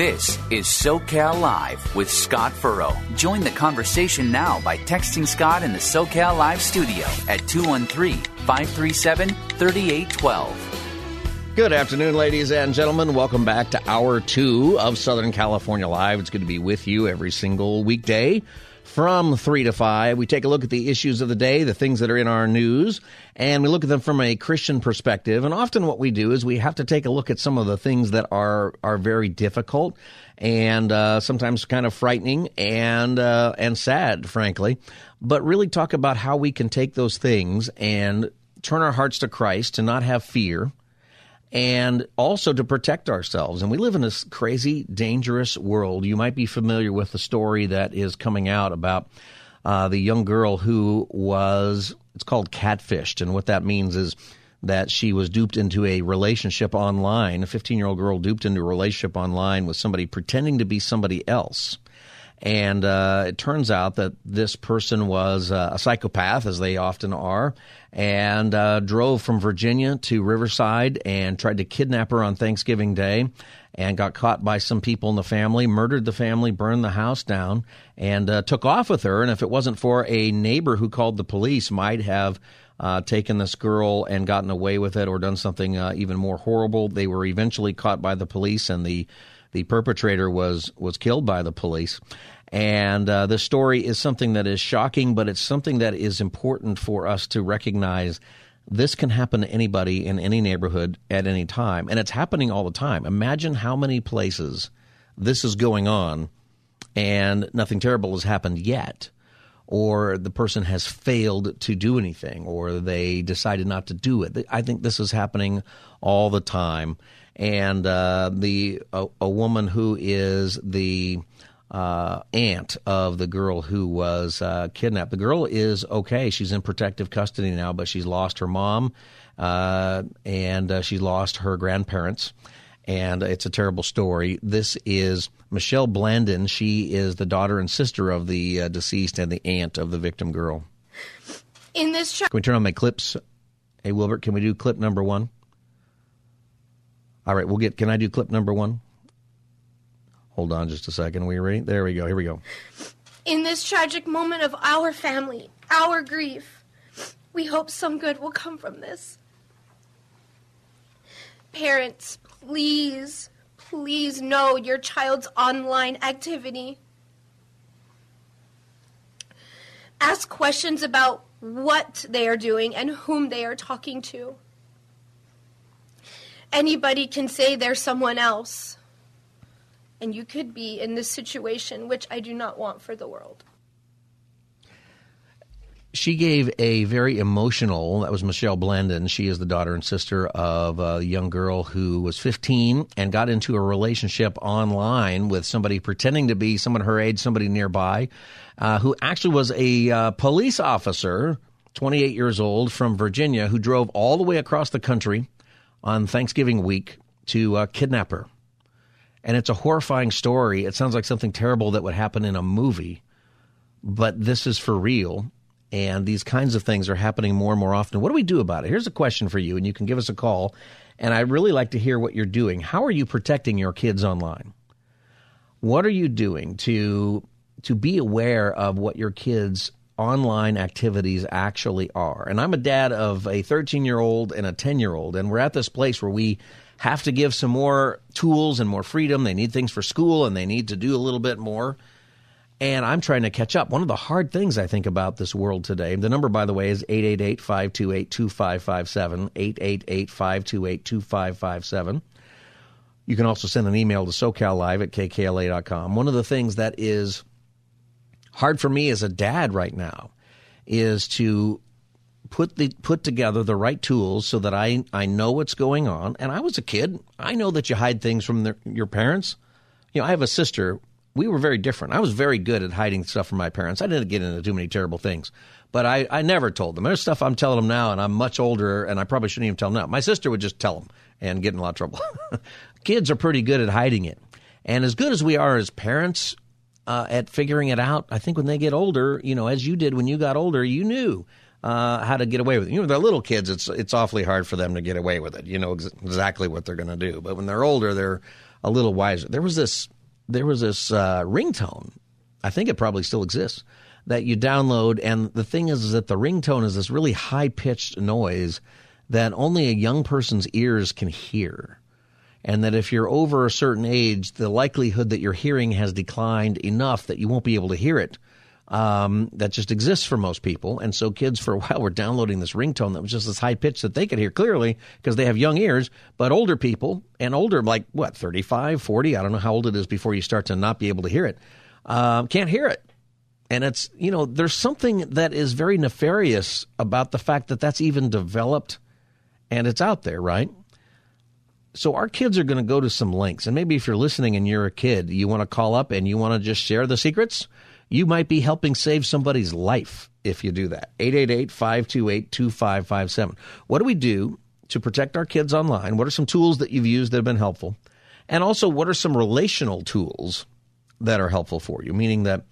This is SoCal Live with Scott Furrow. Join the conversation now by texting Scott in the SoCal Live studio at 213 537 3812. Good afternoon, ladies and gentlemen. Welcome back to hour two of Southern California Live. It's good to be with you every single weekday from 3 to 5. We take a look at the issues of the day, the things that are in our news, and we look at them from a Christian perspective. And often what we do is we have to take a look at some of the things that are, are very difficult and uh, sometimes kind of frightening and, uh, and sad, frankly, but really talk about how we can take those things and turn our hearts to Christ, to not have fear, and also to protect ourselves. And we live in this crazy, dangerous world. You might be familiar with the story that is coming out about uh, the young girl who was, it's called catfished. And what that means is that she was duped into a relationship online. A 15 year old girl duped into a relationship online with somebody pretending to be somebody else. And uh, it turns out that this person was uh, a psychopath, as they often are, and uh, drove from Virginia to Riverside and tried to kidnap her on Thanksgiving Day and got caught by some people in the family, murdered the family, burned the house down, and uh, took off with her. And if it wasn't for a neighbor who called the police, might have uh, taken this girl and gotten away with it or done something uh, even more horrible. They were eventually caught by the police, and the the perpetrator was was killed by the police. And uh, the story is something that is shocking, but it's something that is important for us to recognize. This can happen to anybody in any neighborhood at any time, and it's happening all the time. Imagine how many places this is going on, and nothing terrible has happened yet or the person has failed to do anything, or they decided not to do it. I think this is happening all the time. And uh, the a, a, woman who is the uh, aunt of the girl who was uh, kidnapped. The girl is okay; she's in protective custody now, but she's lost her mom uh, and uh, she lost her grandparents and it's a terrible story. This is Michelle Blandon. She is the daughter and sister of the uh, deceased and the aunt of the victim girl. In this Can we turn on my clips? Hey, Wilbert, can we do clip number one? All right, we'll get. Can I do clip number one? Hold on just a second. Are we ready? There we go. Here we go. In this tragic moment of our family, our grief, we hope some good will come from this. Parents, please, please know your child's online activity. Ask questions about what they are doing and whom they are talking to. Anybody can say they're someone else. And you could be in this situation, which I do not want for the world she gave a very emotional that was michelle blandon she is the daughter and sister of a young girl who was 15 and got into a relationship online with somebody pretending to be someone her age somebody nearby uh, who actually was a uh, police officer 28 years old from virginia who drove all the way across the country on thanksgiving week to uh, kidnap her and it's a horrifying story it sounds like something terrible that would happen in a movie but this is for real and these kinds of things are happening more and more often. What do we do about it? Here's a question for you, and you can give us a call. And I'd really like to hear what you're doing. How are you protecting your kids online? What are you doing to to be aware of what your kids' online activities actually are? And I'm a dad of a 13 year old and a 10 year old, and we're at this place where we have to give some more tools and more freedom. They need things for school, and they need to do a little bit more and I'm trying to catch up. One of the hard things I think about this world today, the number, by the way, is 888 528 2557. 888 528 2557. You can also send an email to SoCalLive at KKLA.com. One of the things that is hard for me as a dad right now is to put the put together the right tools so that I I know what's going on. And I was a kid. I know that you hide things from your parents. You know, I have a sister. We were very different. I was very good at hiding stuff from my parents. I didn't get into too many terrible things, but I, I never told them. There's stuff I'm telling them now, and I'm much older, and I probably shouldn't even tell them now. My sister would just tell them and get in a lot of trouble. Kids are pretty good at hiding it. And as good as we are as parents uh, at figuring it out, I think when they get older, you know, as you did when you got older, you knew uh, how to get away with it. You know, they're little kids; it's it's awfully hard for them to get away with it. You know ex- exactly what they're going to do. But when they're older, they're a little wiser. There was this there was this uh, ringtone. I think it probably still exists that you download, and the thing is, is that the ringtone is this really high pitched noise that only a young person's ears can hear. And that if you're over a certain age, the likelihood that your hearing has declined enough that you won't be able to hear it um, that just exists for most people. And so kids for a while were downloading this ringtone that was just this high pitch that they could hear clearly because they have young ears. But older people and older, like what, 35, 40, I don't know how old it is before you start to not be able to hear it, um, can't hear it. And it's, you know, there's something that is very nefarious about the fact that that's even developed and it's out there, right? So our kids are going to go to some links. And maybe if you're listening and you're a kid, you want to call up and you want to just share the secrets you might be helping save somebody's life if you do that. 888 528 2557. What do we do to protect our kids online? What are some tools that you've used that have been helpful? And also, what are some relational tools that are helpful for you? Meaning that,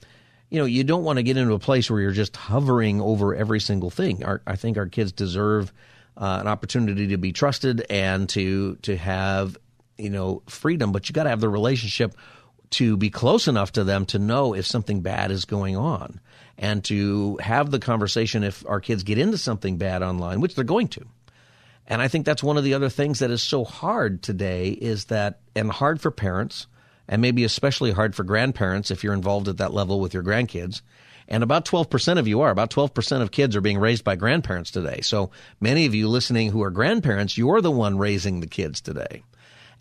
you know, you don't want to get into a place where you're just hovering over every single thing. Our, I think our kids deserve uh, an opportunity to be trusted and to to have, you know, freedom, but you got to have the relationship to be close enough to them to know if something bad is going on and to have the conversation if our kids get into something bad online, which they're going to. And I think that's one of the other things that is so hard today is that, and hard for parents, and maybe especially hard for grandparents if you're involved at that level with your grandkids. And about 12% of you are. About 12% of kids are being raised by grandparents today. So many of you listening who are grandparents, you're the one raising the kids today.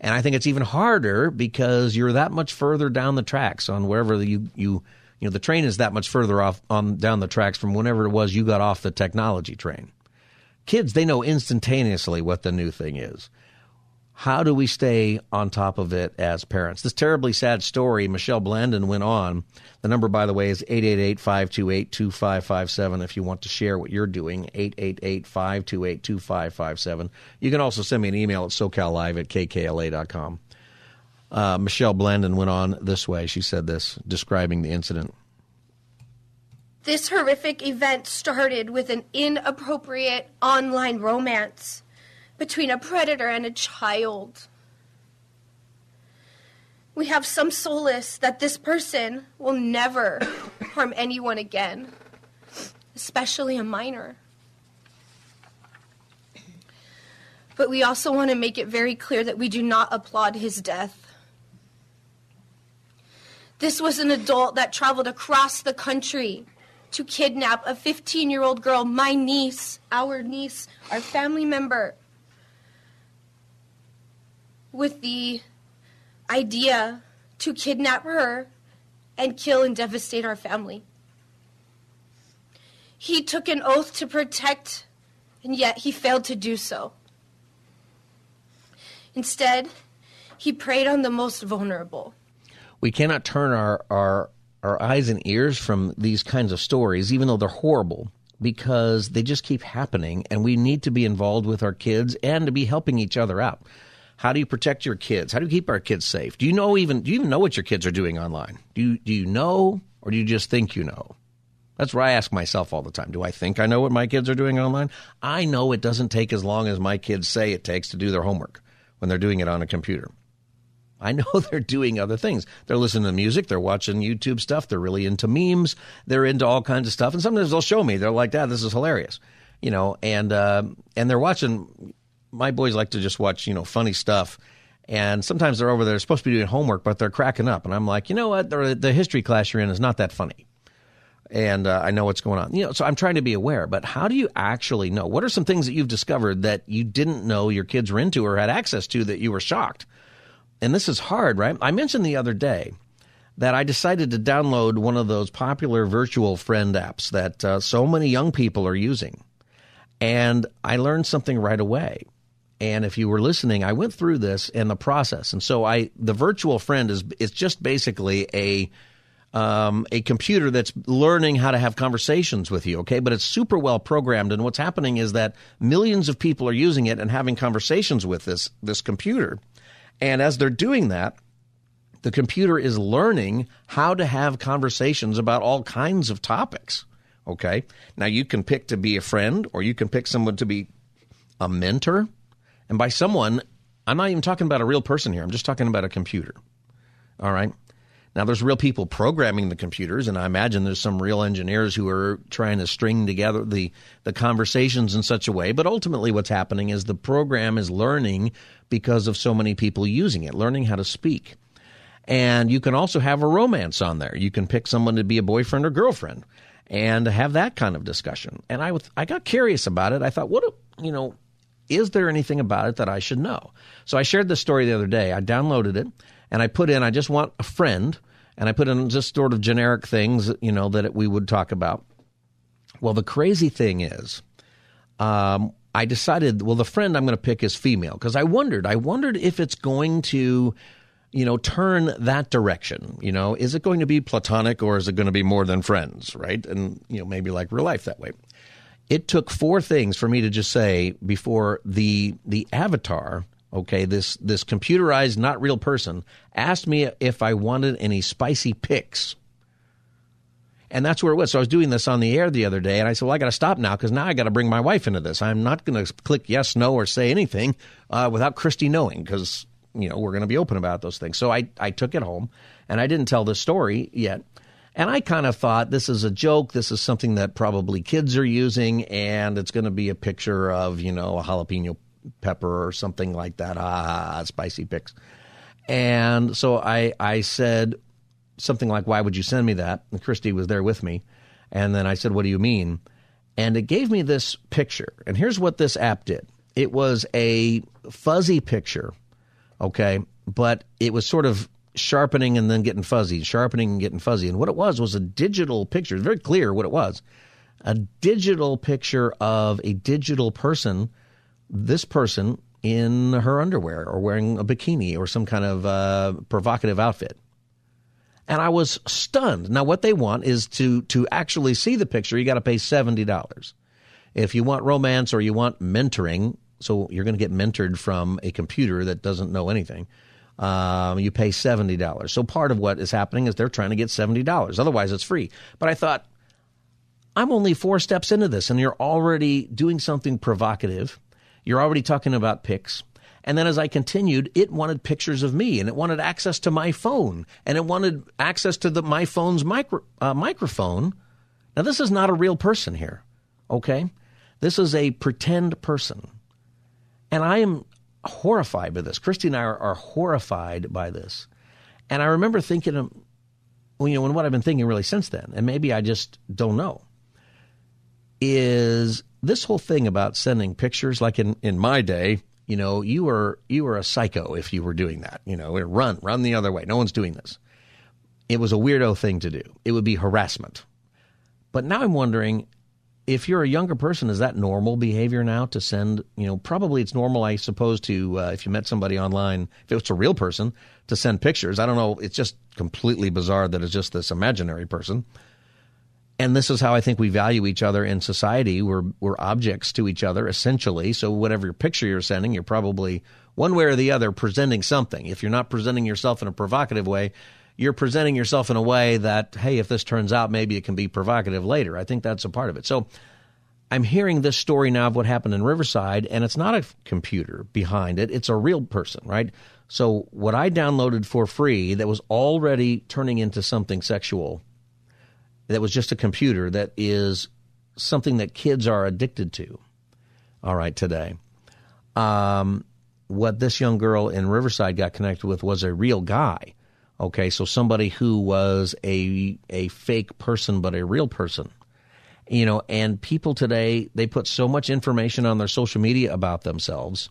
And I think it's even harder because you're that much further down the tracks on wherever you you you know the train is that much further off on down the tracks from whenever it was you got off the technology train. Kids, they know instantaneously what the new thing is. How do we stay on top of it as parents? This terribly sad story, Michelle Blandon went on. The number, by the way, is 888 528 2557 if you want to share what you're doing. 888 528 2557. You can also send me an email at socallive at kkla.com. Uh, Michelle Blandon went on this way. She said this, describing the incident. This horrific event started with an inappropriate online romance between a predator and a child. We have some solace that this person will never harm anyone again, especially a minor. But we also want to make it very clear that we do not applaud his death. This was an adult that traveled across the country to kidnap a 15 year old girl, my niece, our niece, our family member with the idea to kidnap her and kill and devastate our family. He took an oath to protect, and yet he failed to do so. Instead, he preyed on the most vulnerable. We cannot turn our, our, our eyes and ears from these kinds of stories, even though they're horrible, because they just keep happening, and we need to be involved with our kids and to be helping each other out. How do you protect your kids? How do you keep our kids safe? Do you know even do you even know what your kids are doing online? Do you, do you know or do you just think you know? That's what I ask myself all the time. Do I think I know what my kids are doing online? I know it doesn't take as long as my kids say it takes to do their homework when they're doing it on a computer. I know they're doing other things. They're listening to music. They're watching YouTube stuff. They're really into memes. They're into all kinds of stuff. And sometimes they'll show me. They're like, "Dad, this is hilarious," you know. And uh, and they're watching my boys like to just watch, you know, funny stuff. And sometimes they're over there, supposed to be doing homework, but they're cracking up. And I'm like, you know what? The, the history class you're in is not that funny. And uh, I know what's going on. You know, so I'm trying to be aware. But how do you actually know? What are some things that you've discovered that you didn't know your kids were into or had access to that you were shocked? And this is hard, right? I mentioned the other day that I decided to download one of those popular virtual friend apps that uh, so many young people are using And I learned something right away. And if you were listening, I went through this in the process. And so I, the virtual friend is, is just basically a, um, a computer that's learning how to have conversations with you, okay? But it's super well programmed, and what's happening is that millions of people are using it and having conversations with this this computer. And as they're doing that, the computer is learning how to have conversations about all kinds of topics. Okay. Now you can pick to be a friend or you can pick someone to be a mentor. And by someone, I'm not even talking about a real person here. I'm just talking about a computer. All right. Now there's real people programming the computers, and I imagine there's some real engineers who are trying to string together the the conversations in such a way. But ultimately, what's happening is the program is learning because of so many people using it, learning how to speak. And you can also have a romance on there. You can pick someone to be a boyfriend or girlfriend and have that kind of discussion. And I, I got curious about it. I thought, what, you know, is there anything about it that I should know? So I shared this story the other day. I downloaded it and I put in, I just want a friend. And I put in just sort of generic things, you know, that we would talk about. Well, the crazy thing is, um, I decided, well, the friend I'm going to pick is female because I wondered, I wondered if it's going to you know, turn that direction. You know, is it going to be platonic or is it going to be more than friends, right? And, you know, maybe like real life that way. It took four things for me to just say before the the avatar, okay, this this computerized, not real person, asked me if I wanted any spicy pics. And that's where it was. So I was doing this on the air the other day, and I said, "Well, I got to stop now because now I got to bring my wife into this. I'm not going to click yes, no, or say anything uh, without Christy knowing because you know, we're going to be open about those things. So I, I took it home and I didn't tell the story yet. And I kind of thought this is a joke. This is something that probably kids are using, and it's going to be a picture of, you know, a jalapeno pepper or something like that. Ah, spicy pics. And so I, I said something like, Why would you send me that? And Christy was there with me. And then I said, What do you mean? And it gave me this picture. And here's what this app did it was a fuzzy picture okay? But it was sort of sharpening and then getting fuzzy, sharpening and getting fuzzy. And what it was was a digital picture. It's very clear what it was a digital picture of a digital person, this person in her underwear or wearing a bikini or some kind of uh, provocative outfit. And I was stunned. Now, what they want is to to actually see the picture. You got to pay seventy dollars. If you want romance or you want mentoring, so you're going to get mentored from a computer that doesn't know anything. Um, you pay seventy dollars. So part of what is happening is they're trying to get seventy dollars. Otherwise, it's free. But I thought I'm only four steps into this, and you're already doing something provocative. You're already talking about pics. And then as I continued, it wanted pictures of me, and it wanted access to my phone, and it wanted access to the my phone's micro, uh, microphone. Now, this is not a real person here, okay? This is a pretend person. And I am horrified by this. Christy and I are, are horrified by this. And I remember thinking, of, well, you know, and what I've been thinking really since then, and maybe I just don't know, is this whole thing about sending pictures. Like in, in my day, you know, you were you were a psycho if you were doing that. You know, run, run the other way. No one's doing this. It was a weirdo thing to do. It would be harassment. But now I'm wondering, if you're a younger person, is that normal behavior now to send? You know, probably it's normal, I suppose, to uh, if you met somebody online, if it's a real person, to send pictures. I don't know. It's just completely bizarre that it's just this imaginary person. And this is how I think we value each other in society. We're we're objects to each other essentially. So whatever picture you're sending, you're probably one way or the other presenting something. If you're not presenting yourself in a provocative way, you're presenting yourself in a way that, hey, if this turns out, maybe it can be provocative later. I think that's a part of it. So I'm hearing this story now of what happened in Riverside, and it's not a computer behind it, it's a real person, right? So what I downloaded for free that was already turning into something sexual, that was just a computer that is something that kids are addicted to. All right, today. Um, what this young girl in Riverside got connected with was a real guy Okay, so somebody who was a a fake person but a real person. You know, and people today they put so much information on their social media about themselves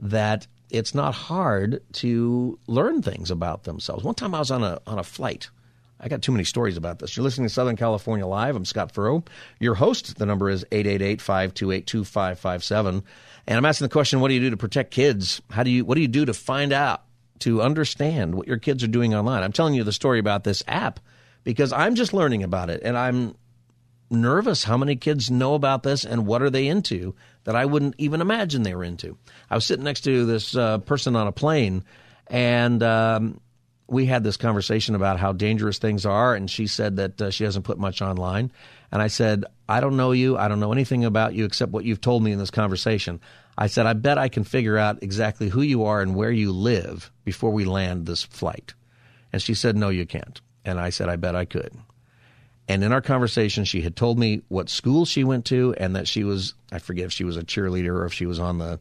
that it's not hard to learn things about themselves. One time I was on a on a flight I got too many stories about this. You're listening to Southern California Live. I'm Scott Furrow, your host. The number is 888-528-2557. And I'm asking the question, what do you do to protect kids? How do you what do you do to find out, to understand what your kids are doing online? I'm telling you the story about this app because I'm just learning about it and I'm nervous how many kids know about this and what are they into that I wouldn't even imagine they were into. I was sitting next to this uh, person on a plane and um, we had this conversation about how dangerous things are, and she said that uh, she hasn't put much online. And I said, I don't know you. I don't know anything about you except what you've told me in this conversation. I said, I bet I can figure out exactly who you are and where you live before we land this flight. And she said, No, you can't. And I said, I bet I could. And in our conversation, she had told me what school she went to and that she was, I forget if she was a cheerleader or if she was on the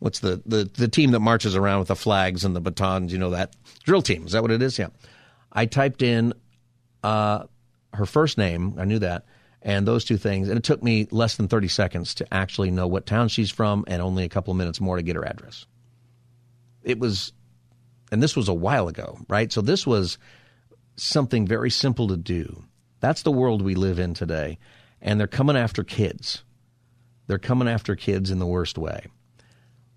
what's the, the, the team that marches around with the flags and the batons, you know, that drill team. Is that what it is? Yeah. I typed in uh, her first name. I knew that. And those two things. And it took me less than 30 seconds to actually know what town she's from and only a couple of minutes more to get her address. It was, and this was a while ago, right? So this was something very simple to do. That's the world we live in today. And they're coming after kids. They're coming after kids in the worst way.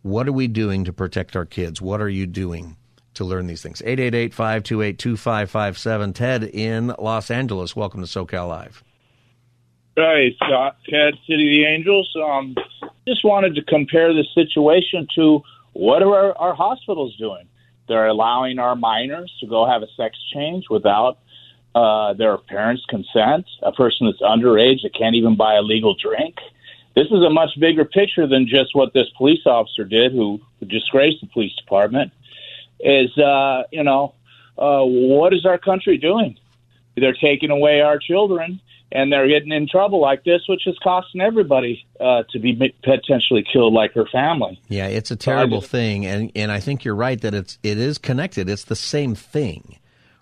What are we doing to protect our kids? What are you doing to learn these things? 888 528 2557. Ted in Los Angeles. Welcome to SoCal Live. Hey, Scott. Ted, City of the Angels. Um, just wanted to compare the situation to what are our, our hospitals doing? They're allowing our minors to go have a sex change without uh, their parents' consent. A person that's underage that can't even buy a legal drink this is a much bigger picture than just what this police officer did, who disgraced the police department. Is uh, you know, uh, what is our country doing? They're taking away our children, and they're getting in trouble like this, which is costing everybody uh, to be potentially killed, like her family. Yeah, it's a terrible so thing, and and I think you're right that it's it is connected. It's the same thing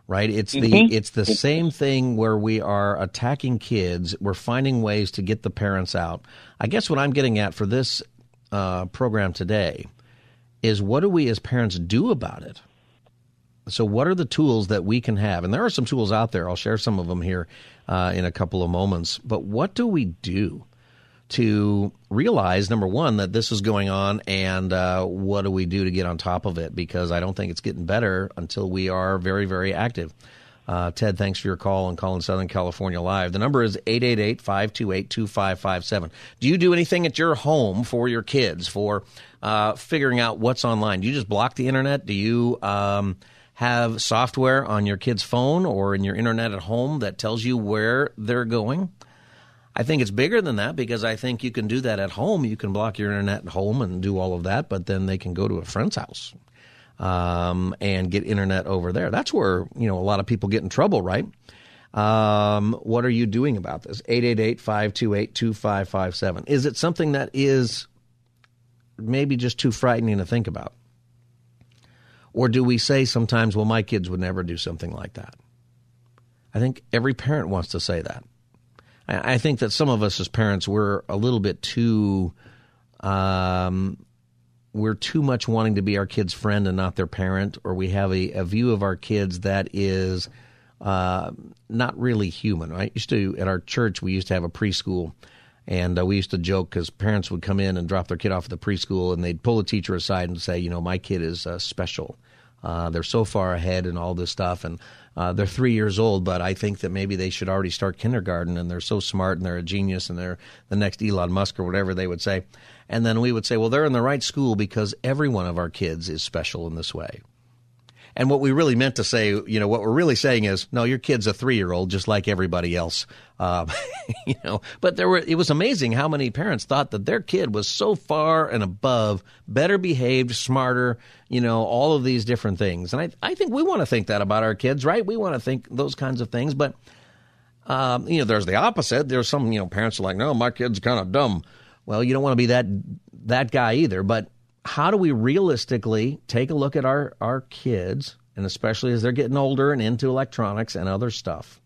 right? It's the mm-hmm. it's the same thing where we are attacking kids. We're finding ways to get the parents out. I guess what I'm getting at for this uh, program today is what do we as parents do about it? So, what are the tools that we can have? And there are some tools out there. I'll share some of them here uh, in a couple of moments. But what do we do? to realize number one that this is going on and uh, what do we do to get on top of it? Because i don't think it's getting better until we are very very active. Uh, ted thanks for your call and calling southern california live. The number is 888-528-2557 do you do anything at your home for your kids for uh, figuring out what's online? Do you just block the internet? Do you um, have software on your kid's phone or in your internet at home that tells you where they're going I think it's bigger than that because I think you can do that at home. You can block your internet at home and do all of that, but then they can go to a friend's house um, and get internet over there. That's where you know a lot of people get in trouble, right? Um, what are you doing about this? 888-528-2557. Is it something that is maybe just too frightening to think about? Or do we say sometimes, well, my kids would never do something like that? I think every parent wants to say that. I think that some of us as parents we're a little bit too um, we're too much wanting to be our kid's friend and not their parent, or we have a, a view of our kids that is uh, not really human. I used to at our church we used to have a preschool, and uh, we used to joke because parents would come in and drop their kid off at the preschool, and they'd pull the teacher aside and say, you know, my kid is uh, special. Uh, they're so far ahead and all this stuff, and uh, they're three years old, but I think that maybe they should already start kindergarten, and they're so smart and they're a genius and they're the next Elon Musk or whatever they would say. And then we would say, well, they're in the right school because every one of our kids is special in this way. And what we really meant to say, you know, what we're really saying is, no, your kid's a three year old just like everybody else. Uh, you know, but there were, it was amazing how many parents thought that their kid was so far and above, better behaved, smarter, you know, all of these different things. And I, I think we want to think that about our kids, right? We want to think those kinds of things. But, um, you know, there's the opposite. There's some, you know, parents are like, no, my kid's kind of dumb. Well, you don't want to be that, that guy either. But, how do we realistically take a look at our, our kids, and especially as they're getting older and into electronics and other stuff?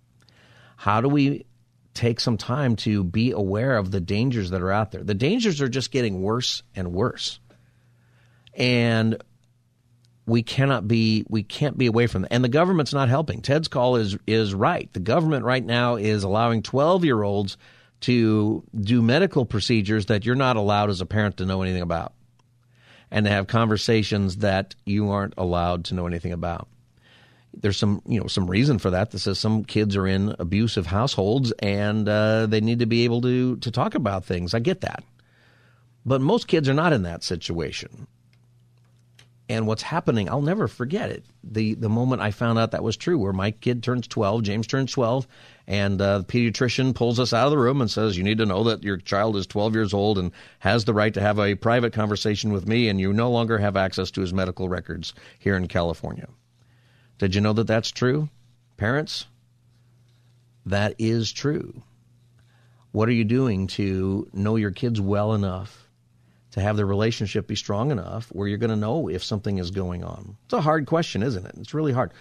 How do we take some time to be aware of the dangers that are out there? The dangers are just getting worse and worse. And we cannot be we can't be away from that. And the government's not helping. Ted's call is is right. The government right now is allowing 12-year-olds to do medical procedures that you're not allowed as a parent to know anything about. And to have conversations that you aren't allowed to know anything about. There's some, you know, some reason for that. That says some kids are in abusive households and uh, they need to be able to to talk about things. I get that, but most kids are not in that situation and what's happening, I'll never forget it. The the moment I found out that was true, where my kid turns 12, James turns 12, and uh, the pediatrician pulls us out of the room and says, "You need to know that your child is 12 years old and has the right to have a private conversation with me, and you no longer have access to his medical records here in California." Did you know that that's true, parents? That is true. What are you doing to know your kids well enough to have the relationship be strong enough where you're going to know if something is going on? It's a hard question, isn't it? It's really hard.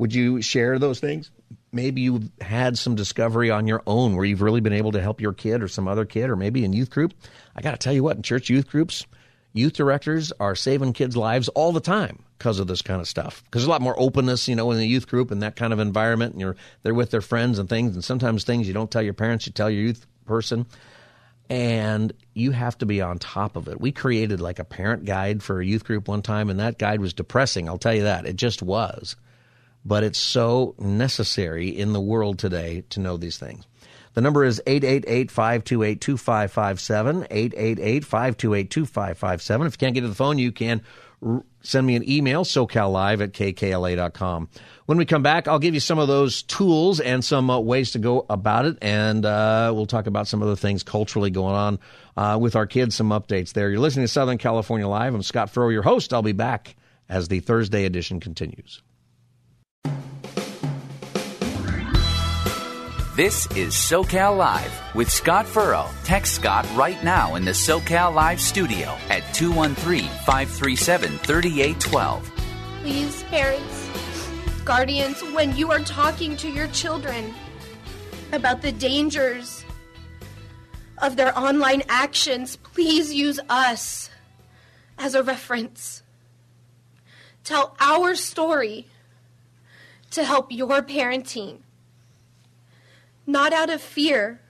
Would you share those things? Maybe you've had some discovery on your own where you've really been able to help your kid or some other kid or maybe in youth group. I got to tell you what, in church youth groups, youth directors are saving kids' lives all the time because of this kind of stuff. Because there's a lot more openness, you know, in the youth group and that kind of environment, and you're they're with their friends and things. And sometimes things you don't tell your parents, you tell your youth person and you have to be on top of it. We created like a parent guide for a youth group one time, and that guide was depressing. I'll tell you that. It just was. But it's so necessary in the world today to know these things. The number is 888 528 2557. 888 528 2557. If you can't get to the phone, you can send me an email, socallive at kkla.com. When we come back, I'll give you some of those tools and some uh, ways to go about it, and uh, we'll talk about some other things culturally going on uh, with our kids, some updates there. You're listening to Southern California Live. I'm Scott Furrow, your host. I'll be back as the Thursday edition continues. This is SoCal Live with Scott Furrow. Text Scott right now in the SoCal Live studio at 213 537 3812. Please, parents, guardians, when you are talking to your children about the dangers of their online actions, please use us as a reference. Tell our story to help your parenting not out of fear,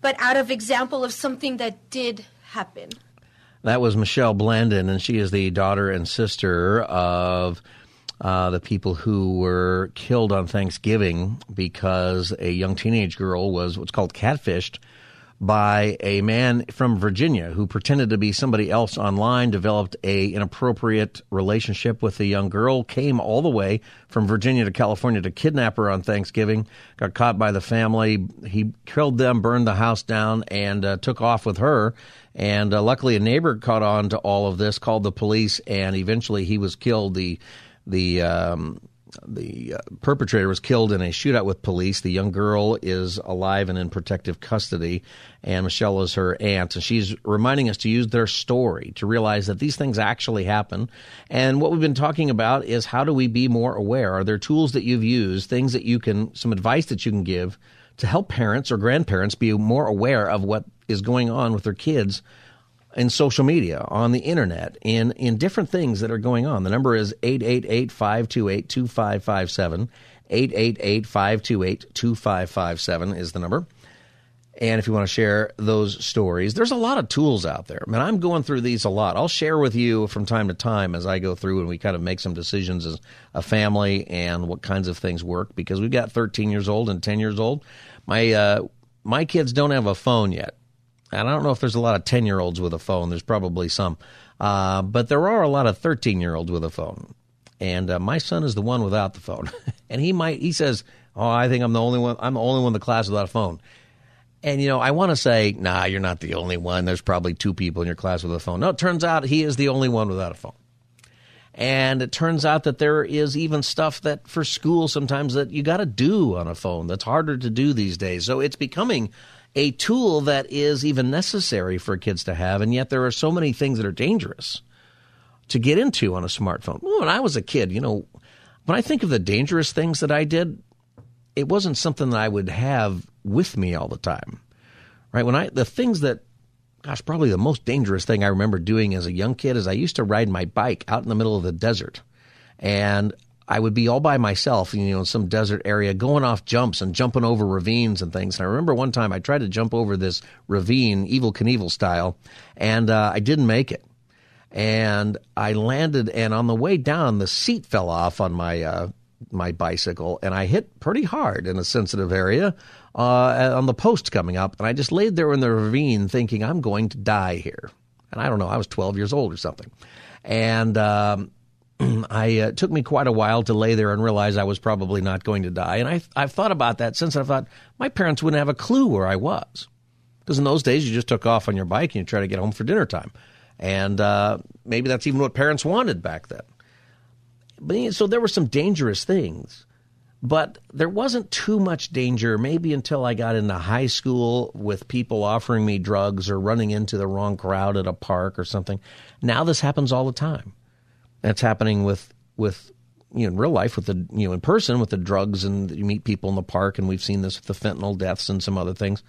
but out of example of something that did happen. That was Michelle Blandon, and she is the daughter and sister of uh, the people who were killed on Thanksgiving because a young teenage girl was what's called catfished by a man from Virginia who pretended to be somebody else online, developed a inappropriate relationship with a young girl, came all the way from Virginia to California to kidnap her on Thanksgiving, got caught by the family. He killed them, burned the house down, and uh, took off with her. And uh, luckily, a neighbor caught on to all of this, called the police, and eventually he was killed. The the um, the uh, perpetrator was killed in a shootout with police. The young girl is alive and in protective custody, and Michelle is her aunt. And she's reminding us to use their story to realize that these things actually happen. And what we've been talking about is how do we be more aware? Are there tools that you've used, things that you can, some advice that you can give to help parents or grandparents be more aware of what is going on with their kids? In social media, on the internet, in, in different things that are going on. The number is 888 528 2557. 888 528 2557 is the number. And if you want to share those stories, there's a lot of tools out there. I mean, I'm going through these a lot. I'll share with you from time to time as I go through and we kind of make some decisions as a family and what kinds of things work because we've got 13 years old and 10 years old. My uh, my kids don't have a phone yet. And I don't know if there's a lot of 10 year olds with a phone. There's probably some. Uh, but there are a lot of 13 year olds with a phone. And uh, my son is the one without the phone. and he might, he says, Oh, I think I'm the only one, I'm the only one in the class without a phone. And, you know, I want to say, nah, you're not the only one. There's probably two people in your class with a phone. No, it turns out he is the only one without a phone. And it turns out that there is even stuff that for school sometimes that you got to do on a phone that's harder to do these days. So it's becoming a tool that is even necessary for kids to have, and yet there are so many things that are dangerous to get into on a smartphone. when I was a kid, you know, when I think of the dangerous things that I did, it wasn't something that I would have with me all the time. Right? When I the things that gosh, probably the most dangerous thing I remember doing as a young kid is I used to ride my bike out in the middle of the desert. And I would be all by myself, you know, in some desert area, going off jumps and jumping over ravines and things. And I remember one time I tried to jump over this ravine, Evel Knievel style, and uh, I didn't make it. And I landed, and on the way down, the seat fell off on my uh, my bicycle, and I hit pretty hard in a sensitive area uh, on the post coming up. And I just laid there in the ravine, thinking I'm going to die here. And I don't know, I was 12 years old or something, and. Um, I uh, took me quite a while to lay there and realize I was probably not going to die. And I, I've thought about that since. I thought my parents wouldn't have a clue where I was, because in those days you just took off on your bike and you try to get home for dinner time, and uh, maybe that's even what parents wanted back then. But so there were some dangerous things, but there wasn't too much danger. Maybe until I got into high school with people offering me drugs or running into the wrong crowd at a park or something. Now this happens all the time that's happening with with you know in real life with the you know in person with the drugs and you meet people in the park and we've seen this with the fentanyl deaths and some other things.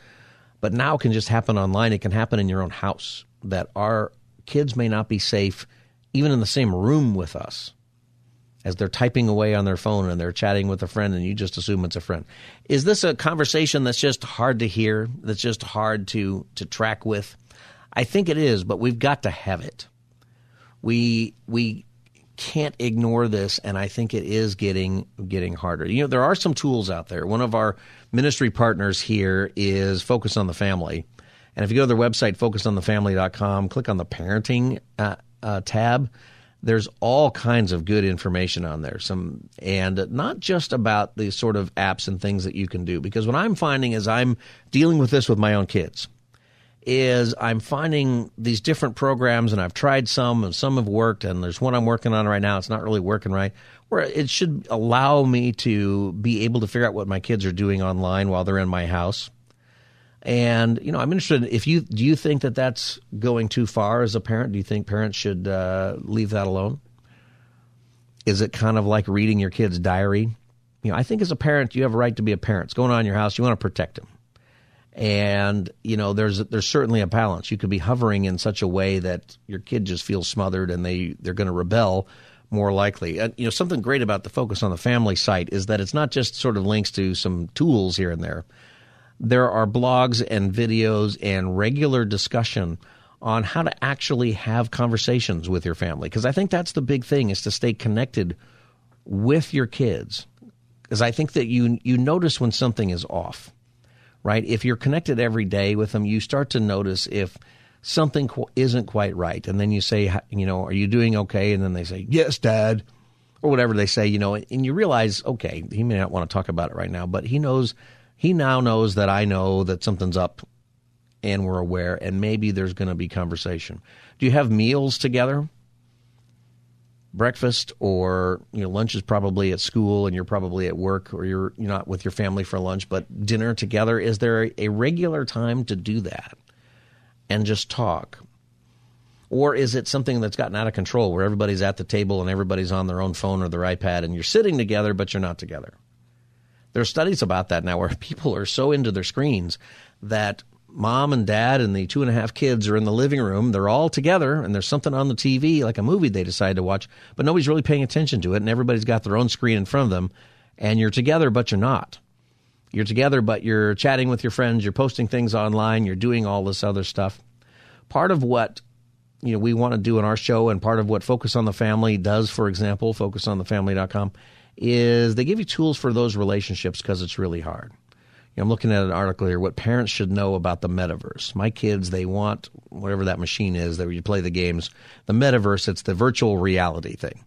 But now it can just happen online. It can happen in your own house. That our kids may not be safe even in the same room with us as they're typing away on their phone and they're chatting with a friend and you just assume it's a friend. Is this a conversation that's just hard to hear, that's just hard to to track with? I think it is, but we've got to have it. We we can't ignore this, and I think it is getting getting harder. You know, there are some tools out there. One of our ministry partners here is Focus on the Family, and if you go to their website, focusonthefamily.com, click on the parenting uh, uh, tab. There's all kinds of good information on there. Some and not just about the sort of apps and things that you can do. Because what I'm finding is I'm dealing with this with my own kids is I'm finding these different programs, and I've tried some, and some have worked, and there's one I'm working on right now. It's not really working right, where it should allow me to be able to figure out what my kids are doing online while they're in my house. And you know, I'm interested. If you do you think that that's going too far as a parent? Do you think parents should uh, leave that alone? Is it kind of like reading your kid's diary? You know, I think as a parent, you have a right to be a parent. It's going on in your house. You want to protect them and you know there's there's certainly a balance. You could be hovering in such a way that your kid just feels smothered and they they're going to rebel more likely. Uh, you know something great about the focus on the family site is that it's not just sort of links to some tools here and there. There are blogs and videos and regular discussion on how to actually have conversations with your family because i think that's the big thing is to stay connected with your kids. Because i think that you you notice when something is off right? If you're connected every day with them, you start to notice if something qu- isn't quite right. And then you say, you know, are you doing okay? And then they say, yes, dad, or whatever they say, you know, and you realize, okay, he may not want to talk about it right now, but he knows, he now knows that I know that something's up and we're aware, and maybe there's going to be conversation. Do you have meals together? Breakfast or you know lunch is probably at school and you're probably at work or you're, you're not with your family for lunch but dinner together is there a, regular time to do that and just talk? Or is it something that's gotten out of control where everybody's at the table and everybody's on their own phone or their ipad and you're sitting together but you're not together? There are studies about that now where people are so into their screens that mom and dad and the two and a half kids are in the living room. They're all together, and there's something on the TV, like a movie they decide to watch, but nobody's really paying attention to it, and everybody's got their own screen in front of them, and you're together, but you're not. You're together, but you're chatting with your friends, you're posting things online, you're doing all this other stuff. Part of what you know we want to do in our show, and part of what Focus on the Family does, for example, focusonthefamily.com, is they give you tools for those relationships because it's really hard. I'm looking at an article here. What parents should know about the metaverse. My kids, they want whatever that machine is that you play the games. The metaverse, it's the virtual reality thing.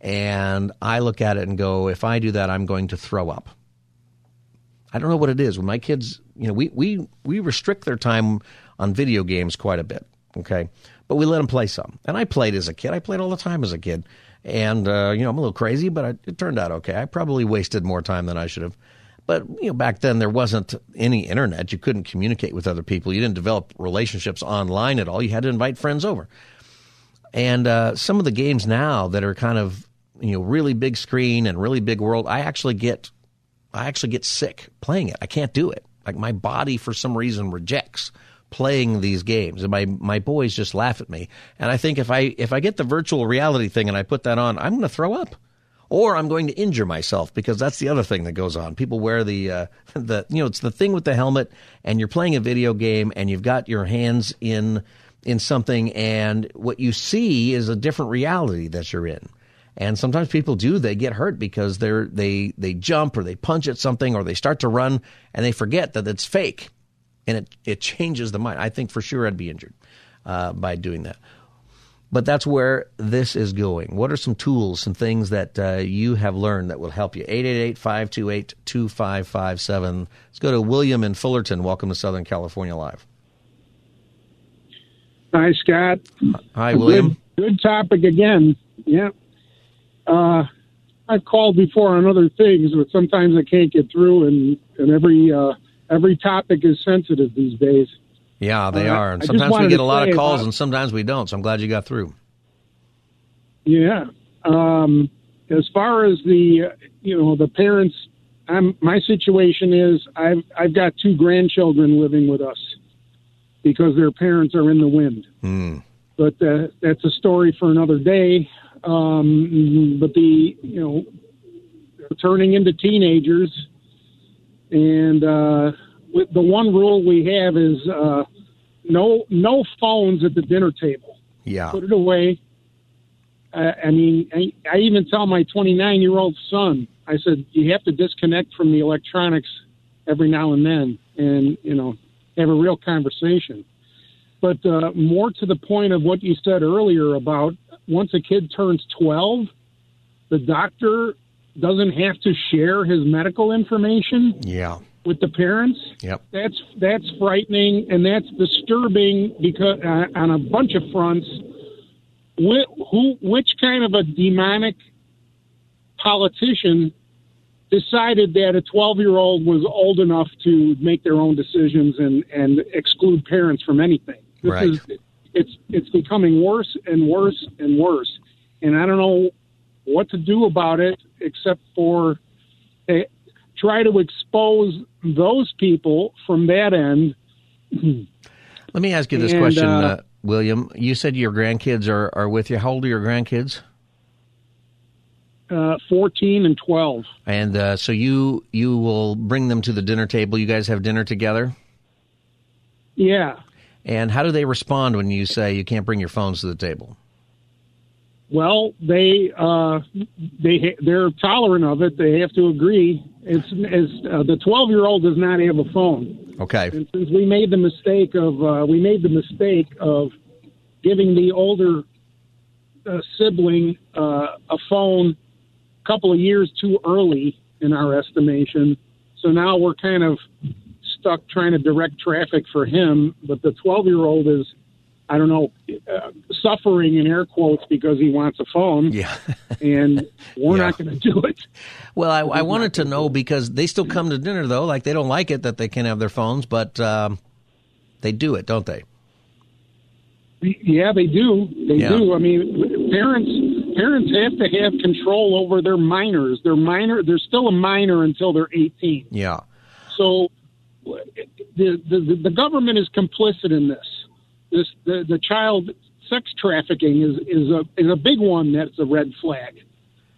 And I look at it and go, if I do that, I'm going to throw up. I don't know what it is. When my kids, you know, we, we, we restrict their time on video games quite a bit, okay? But we let them play some. And I played as a kid. I played all the time as a kid. And, uh, you know, I'm a little crazy, but I, it turned out okay. I probably wasted more time than I should have. But you know, back then there wasn't any internet. You couldn't communicate with other people. You didn't develop relationships online at all. You had to invite friends over. And uh, some of the games now that are kind of you know really big screen and really big world, I actually get I actually get sick playing it. I can't do it. Like my body for some reason rejects playing these games and my my boys just laugh at me and i think if i if i get the virtual reality thing and i put that on i'm going to throw up or i'm going to injure myself because that's the other thing that goes on people wear the uh, the you know it's the thing with the helmet and you're playing a video game and you've got your hands in in something and what you see is a different reality that you're in and sometimes people do they get hurt because they're they they jump or they punch at something or they start to run and they forget that it's fake and it, it changes the mind. I think for sure I'd be injured uh, by doing that. But that's where this is going. What are some tools, some things that uh, you have learned that will help you? 888 528 2557. Let's go to William in Fullerton. Welcome to Southern California Live. Hi, Scott. Hi, William. Good, good topic again. Yeah. Uh, I've called before on other things, but sometimes I can't get through, and, and every uh, every topic is sensitive these days. Yeah, they uh, are. And sometimes we get a lot of calls, about, and sometimes we don't. So I'm glad you got through. Yeah. Um, as far as the, you know, the parents, I'm, my situation is I've I've got two grandchildren living with us because their parents are in the wind. Mm. But uh, that's a story for another day. Um, but the, you know, turning into teenagers and uh, the one rule we have is uh, no no phones at the dinner table. Yeah, put it away. Uh, I mean, I, I even tell my 29 year old son, I said you have to disconnect from the electronics every now and then, and you know have a real conversation. But uh, more to the point of what you said earlier about once a kid turns 12, the doctor doesn't have to share his medical information. Yeah. With the parents, yep, that's that's frightening and that's disturbing because uh, on a bunch of fronts. Wh- who, which kind of a demonic politician decided that a 12 year old was old enough to make their own decisions and, and exclude parents from anything. This right. is it's it's becoming worse and worse and worse. And I don't know what to do about it except for try to expose those people from that end. Let me ask you this and, question, uh, uh, William. You said your grandkids are, are with you. How old are your grandkids? Uh, 14 and 12. And uh, so you you will bring them to the dinner table. You guys have dinner together? Yeah. And how do they respond when you say you can't bring your phones to the table? Well, they uh, they they're tolerant of it. They have to agree. It's, it's uh, the twelve year old does not have a phone. Okay. And since we made the mistake of uh, we made the mistake of giving the older uh, sibling uh, a phone a couple of years too early in our estimation. So now we're kind of stuck trying to direct traffic for him. But the twelve year old is I don't know, uh, suffering in air quotes because he wants a phone. Yeah. and we're yeah. not going to do it. Well, I, I wanted to know because they still come to dinner, though. Like, they don't like it that they can't have their phones, but um, they do it, don't they? Yeah, they do. They yeah. do. I mean, parents parents have to have control over their minors. They're minor. They're still a minor until they're eighteen. Yeah. So the the, the government is complicit in this this the, the child sex trafficking is is a is a big one that's a red flag.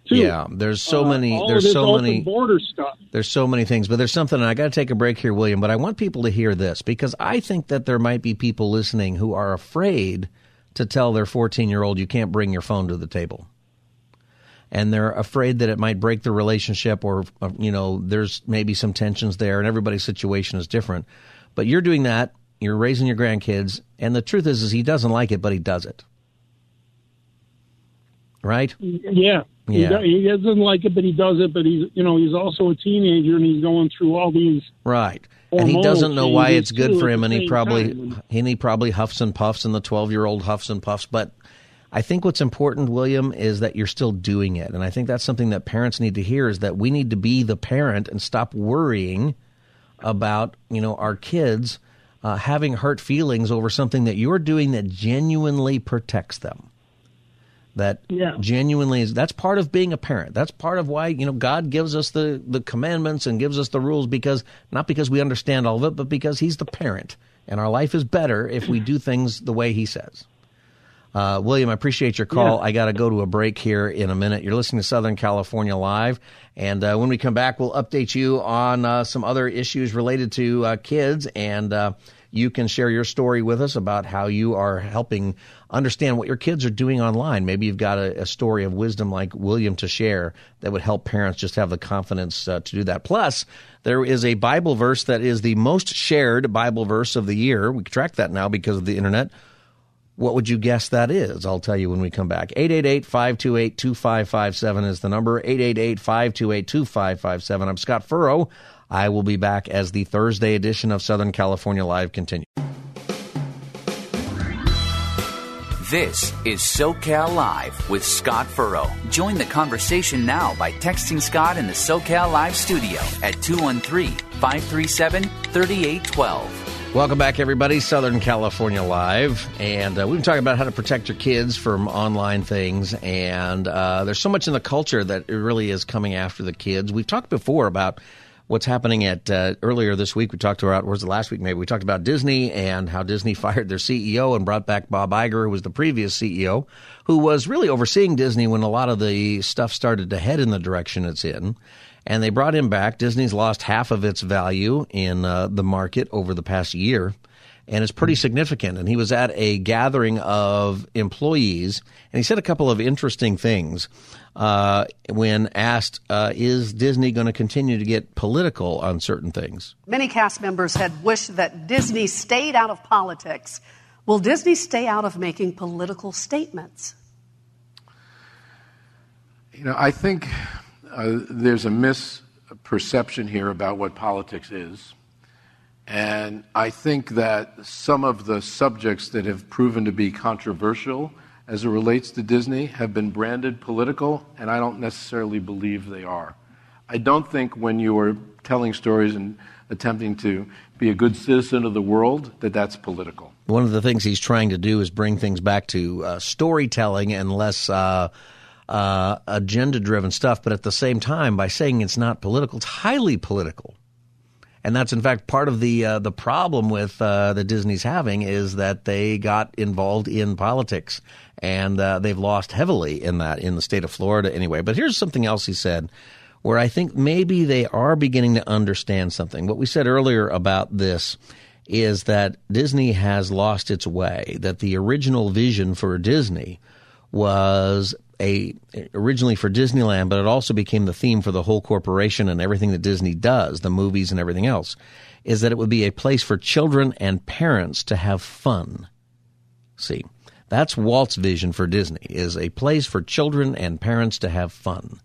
Too. Yeah, there's so uh, many. there's so many border stuff. There's so many things, but there's something. I got to take a break here, William. But I want people to hear this because I think that there might be people listening who are afraid to tell their 14 year old you can't bring your phone to the table, and they're afraid that it might break the relationship, or uh, you know, there's maybe some tensions there, and everybody's situation is different. But you're doing that you're raising your grandkids, and the truth is, is he doesn't like it, but he does it. Right? Yeah. Yeah. He, doesn't like it, but he does it. But he's, you know, he's also a teenager, and he's going through all these. Right. And he doesn't know why it's good for him, and he probably and he probably huffs and puffs, and the twelve year old huffs and puffs. But I think what's important, William, is that you're still doing it, and I think that's something that parents need to hear: is that we need to be the parent and stop worrying about you know our kids uh, having hurt feelings over something that you're doing that genuinely protects them. That yeah. genuinely is that's part of being a parent. That's part of why you know God gives us the the commandments and gives us the rules because not because we understand all of it, but because He's the parent and our life is better if we do things the way He says. Uh, William, I appreciate your call. Yeah. I got to go to a break here in a minute. You're listening to Southern California Live. And uh, when we come back, we'll update you on uh, some other issues related to uh, kids. And uh, you can share your story with us about how you are helping understand what your kids are doing online. Maybe you've got a, a story of wisdom like William to share that would help parents just have the confidence uh, to do that. Plus, there is a Bible verse that is the most shared Bible verse of the year. We track that now because of the internet. What would you guess that is? I'll tell you when we come back. 888-528-2557 is the number. 888-528-2557. I'm Scott Furrow. I will be back as the Thursday edition of Southern California Live continues. This is SoCal Live with Scott Furrow. Join the conversation now by texting Scott in the SoCal Live studio at 213 537 3812. Welcome back, everybody. Southern California Live. And uh, we've been talking about how to protect your kids from online things. And uh, there's so much in the culture that it really is coming after the kids. We've talked before about what's happening at uh, earlier this week. We talked about, was it last week maybe? We talked about Disney and how Disney fired their CEO and brought back Bob Iger, who was the previous CEO, who was really overseeing Disney when a lot of the stuff started to head in the direction it's in. And they brought him back. Disney's lost half of its value in uh, the market over the past year and it's pretty significant. And he was at a gathering of employees, and he said a couple of interesting things uh, when asked, uh, "Is Disney going to continue to get political on certain things?" Many cast members had wished that Disney stayed out of politics. Will Disney stay out of making political statements? You know, I think uh, there's a misperception here about what politics is. And I think that some of the subjects that have proven to be controversial as it relates to Disney have been branded political, and I don't necessarily believe they are. I don't think when you are telling stories and attempting to be a good citizen of the world that that's political. One of the things he's trying to do is bring things back to uh, storytelling and less uh, uh, agenda driven stuff, but at the same time, by saying it's not political, it's highly political and that's in fact part of the uh, the problem with uh, the Disney's having is that they got involved in politics, and uh, they've lost heavily in that in the state of Florida anyway. But here's something else he said, where I think maybe they are beginning to understand something. What we said earlier about this is that Disney has lost its way. That the original vision for Disney was a originally for Disneyland, but it also became the theme for the whole corporation and everything that Disney does, the movies and everything else, is that it would be a place for children and parents to have fun. See, that's Walt's vision for Disney is a place for children and parents to have fun.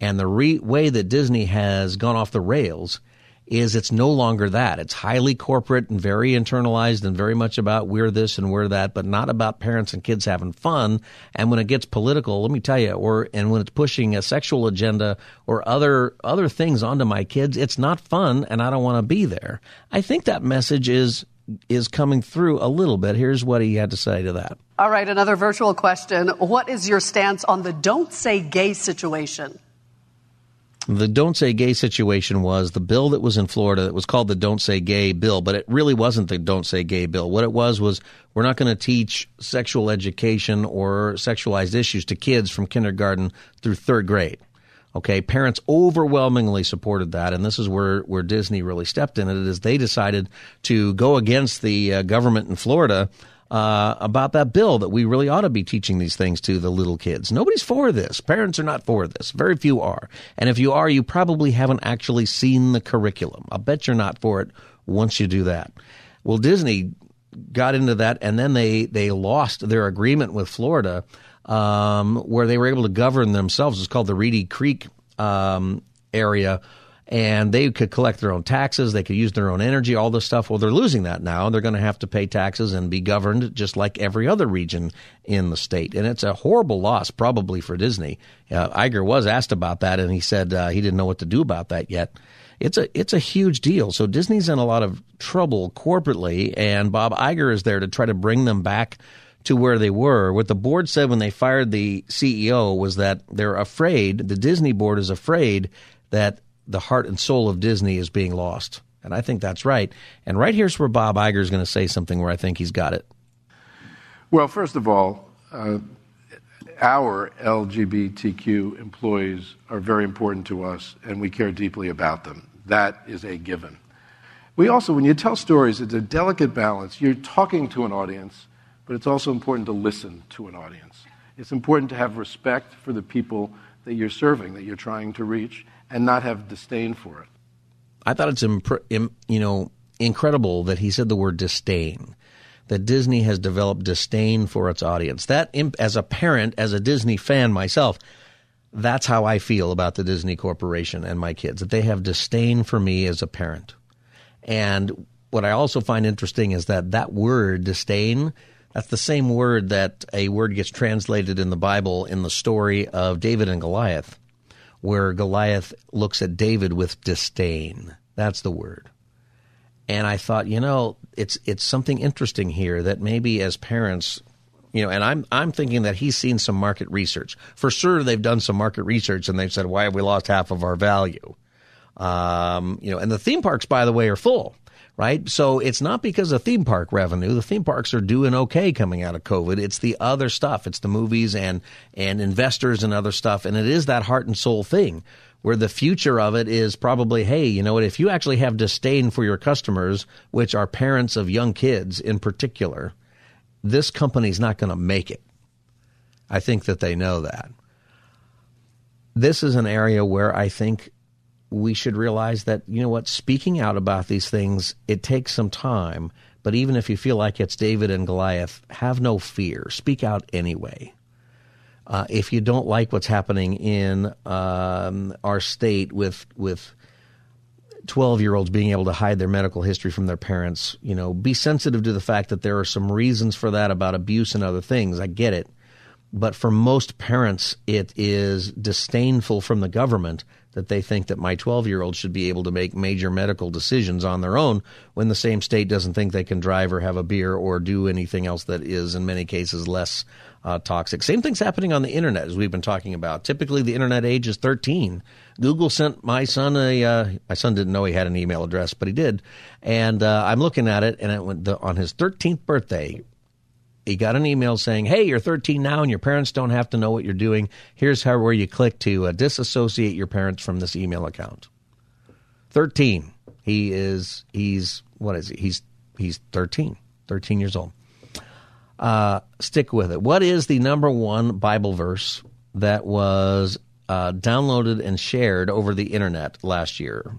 And the re- way that Disney has gone off the rails is it's no longer that. It's highly corporate and very internalized and very much about we're this and we're that, but not about parents and kids having fun. And when it gets political, let me tell you, or and when it's pushing a sexual agenda or other other things onto my kids, it's not fun and I don't want to be there. I think that message is is coming through a little bit. Here's what he had to say to that. All right, another virtual question. What is your stance on the don't say gay situation? The Don't Say Gay situation was the bill that was in Florida that was called the Don't Say Gay bill, but it really wasn't the Don't Say Gay bill. What it was was we're not going to teach sexual education or sexualized issues to kids from kindergarten through third grade. Okay, parents overwhelmingly supported that, and this is where, where Disney really stepped in. It is they decided to go against the uh, government in Florida uh, about that bill that we really ought to be teaching these things to the little kids. Nobody's for this. Parents are not for this. Very few are. And if you are, you probably haven't actually seen the curriculum. I'll bet you're not for it once you do that. Well, Disney got into that, and then they, they lost their agreement with Florida um, where they were able to govern themselves. It's called the Reedy Creek um, area and they could collect their own taxes. They could use their own energy, all this stuff. Well, they're losing that now. They're going to have to pay taxes and be governed just like every other region in the state. And it's a horrible loss, probably for Disney. Uh, Iger was asked about that, and he said uh, he didn't know what to do about that yet. It's a it's a huge deal. So Disney's in a lot of trouble corporately, and Bob Iger is there to try to bring them back to where they were. What the board said when they fired the CEO was that they're afraid, the Disney board is afraid that the heart and soul of Disney is being lost. And I think that's right. And right here's where Bob Iger is going to say something where I think he's got it. Well, first of all, uh, our LGBTQ employees are very important to us, and we care deeply about them. That is a given. We also, when you tell stories, it's a delicate balance. You're talking to an audience, but it's also important to listen to an audience. It's important to have respect for the people that you're serving, that you're trying to reach, and not have disdain for it. I thought it's imp- Im- you know incredible that he said the word disdain. That Disney has developed disdain for its audience. That, imp- as a parent, as a Disney fan myself, that's how I feel about the Disney Corporation and my kids. That they have disdain for me as a parent. And what I also find interesting is that that word disdain. That's the same word that a word gets translated in the Bible in the story of David and Goliath where Goliath looks at David with disdain. That's the word. And I thought, you know, it's it's something interesting here that maybe as parents, you know, and I'm I'm thinking that he's seen some market research. For sure, they've done some market research and they've said, why have we lost half of our value? Um, you know, and the theme parks, by the way, are full right? So it's not because of theme park revenue. The theme parks are doing okay coming out of COVID. It's the other stuff. It's the movies and and investors and other stuff. And it is that heart and soul thing where the future of it is probably, hey, you know what? If you actually have disdain for your customers, which are parents of young kids in particular, this company's not going to make it. I think that they know that. This is an area where I think we should realize that, you know what, speaking out about these things, it takes some time. But even if you feel like it's David and Goliath, have no fear. Speak out anyway. Uh, if you don't like what's happening in um, our state with with 12 year olds being able to hide their medical history from their parents, you know, be sensitive to the fact that there are some reasons for that about abuse and other things. I get it. But for most parents, it is disdainful from the government that they think that my 12 year old should be able to make major medical decisions on their own when the same state doesn't think they can drive or have a beer or do anything else that is, in many cases, less uh, toxic. Same thing's happening on the internet, as we've been talking about. Typically, the internet age is 13. Google sent my son a, uh, my son didn't know he had an email address, but he did. And uh, I'm looking at it, and it went the, on his 13th birthday, he got an email saying, "Hey, you're 13 now, and your parents don't have to know what you're doing. Here's how where you click to uh, disassociate your parents from this email account." 13. He is. He's what is he? He's he's 13. 13 years old. Uh, stick with it. What is the number one Bible verse that was uh, downloaded and shared over the internet last year?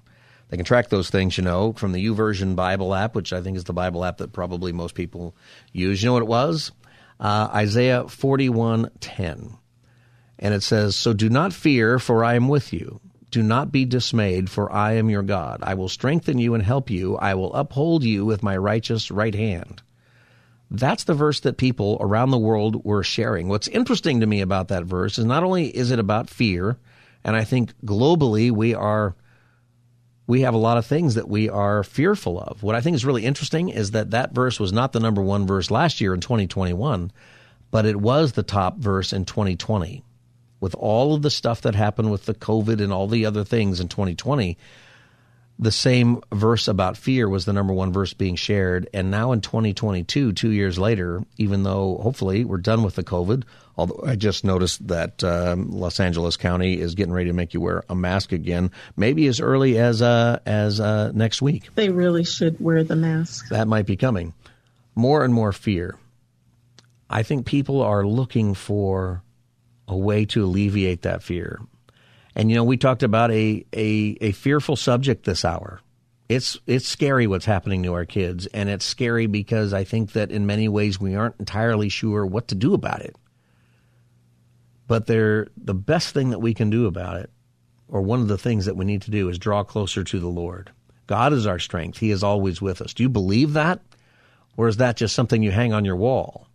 They can track those things, you know, from the YouVersion Bible app, which I think is the Bible app that probably most people use. You know what it was? Uh, Isaiah 41:10. And it says, "So do not fear, for I am with you. Do not be dismayed, for I am your God. I will strengthen you and help you. I will uphold you with my righteous right hand." That's the verse that people around the world were sharing. What's interesting to me about that verse is not only is it about fear, and I think globally we are we have a lot of things that we are fearful of. What I think is really interesting is that that verse was not the number one verse last year in 2021, but it was the top verse in 2020. With all of the stuff that happened with the COVID and all the other things in 2020, the same verse about fear was the number one verse being shared. And now in 2022, two years later, even though hopefully we're done with the COVID, although I just noticed that um, Los Angeles County is getting ready to make you wear a mask again, maybe as early as uh, as uh, next week. They really should wear the mask. That might be coming. More and more fear. I think people are looking for a way to alleviate that fear. And you know, we talked about a, a, a fearful subject this hour. It's it's scary what's happening to our kids, and it's scary because I think that in many ways we aren't entirely sure what to do about it. But they're the best thing that we can do about it, or one of the things that we need to do is draw closer to the Lord. God is our strength. He is always with us. Do you believe that? Or is that just something you hang on your wall?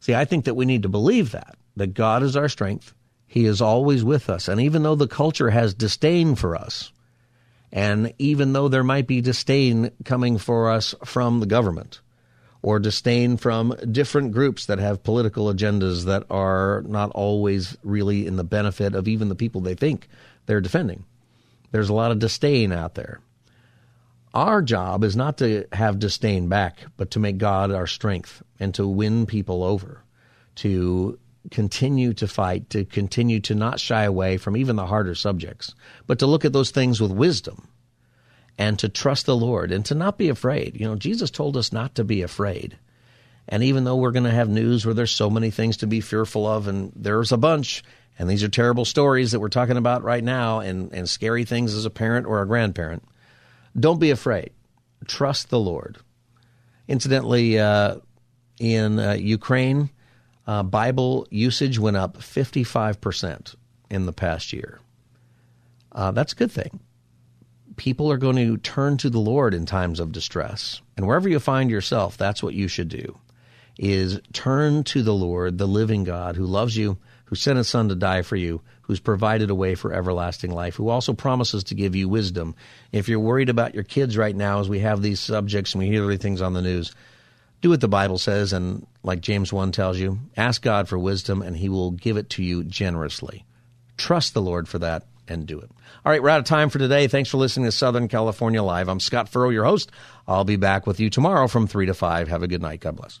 See, I think that we need to believe that, that God is our strength. He is always with us. And even though the culture has disdain for us, and even though there might be disdain coming for us from the government, or disdain from different groups that have political agendas that are not always really in the benefit of even the people they think they're defending. There's a lot of disdain out there. Our job is not to have disdain back, but to make God our strength and to win people over, to continue to fight, to continue to not shy away from even the harder subjects, but to look at those things with wisdom and to trust the Lord and to not be afraid. You know, Jesus told us not to be afraid. And even though we're going to have news where there's so many things to be fearful of, and there's a bunch, and these are terrible stories that we're talking about right now, and, and scary things as a parent or a grandparent, don't be afraid. Trust the Lord. Incidentally, uh, in uh, Ukraine, uh, Bible usage went up 55% in the past year. Uh, that's a good thing. People are going to turn to the Lord in times of distress. And wherever you find yourself, that's what you should do is turn to the Lord, the living God who loves you, who sent his son to die for you, who's provided a way for everlasting life, who also promises to give you wisdom. If you're worried about your kids right now as we have these subjects and we hear things on the news, do what the Bible says, and like James 1 tells you, ask God for wisdom, and He will give it to you generously. Trust the Lord for that and do it. All right, we're out of time for today. Thanks for listening to Southern California Live. I'm Scott Furrow, your host. I'll be back with you tomorrow from 3 to 5. Have a good night. God bless.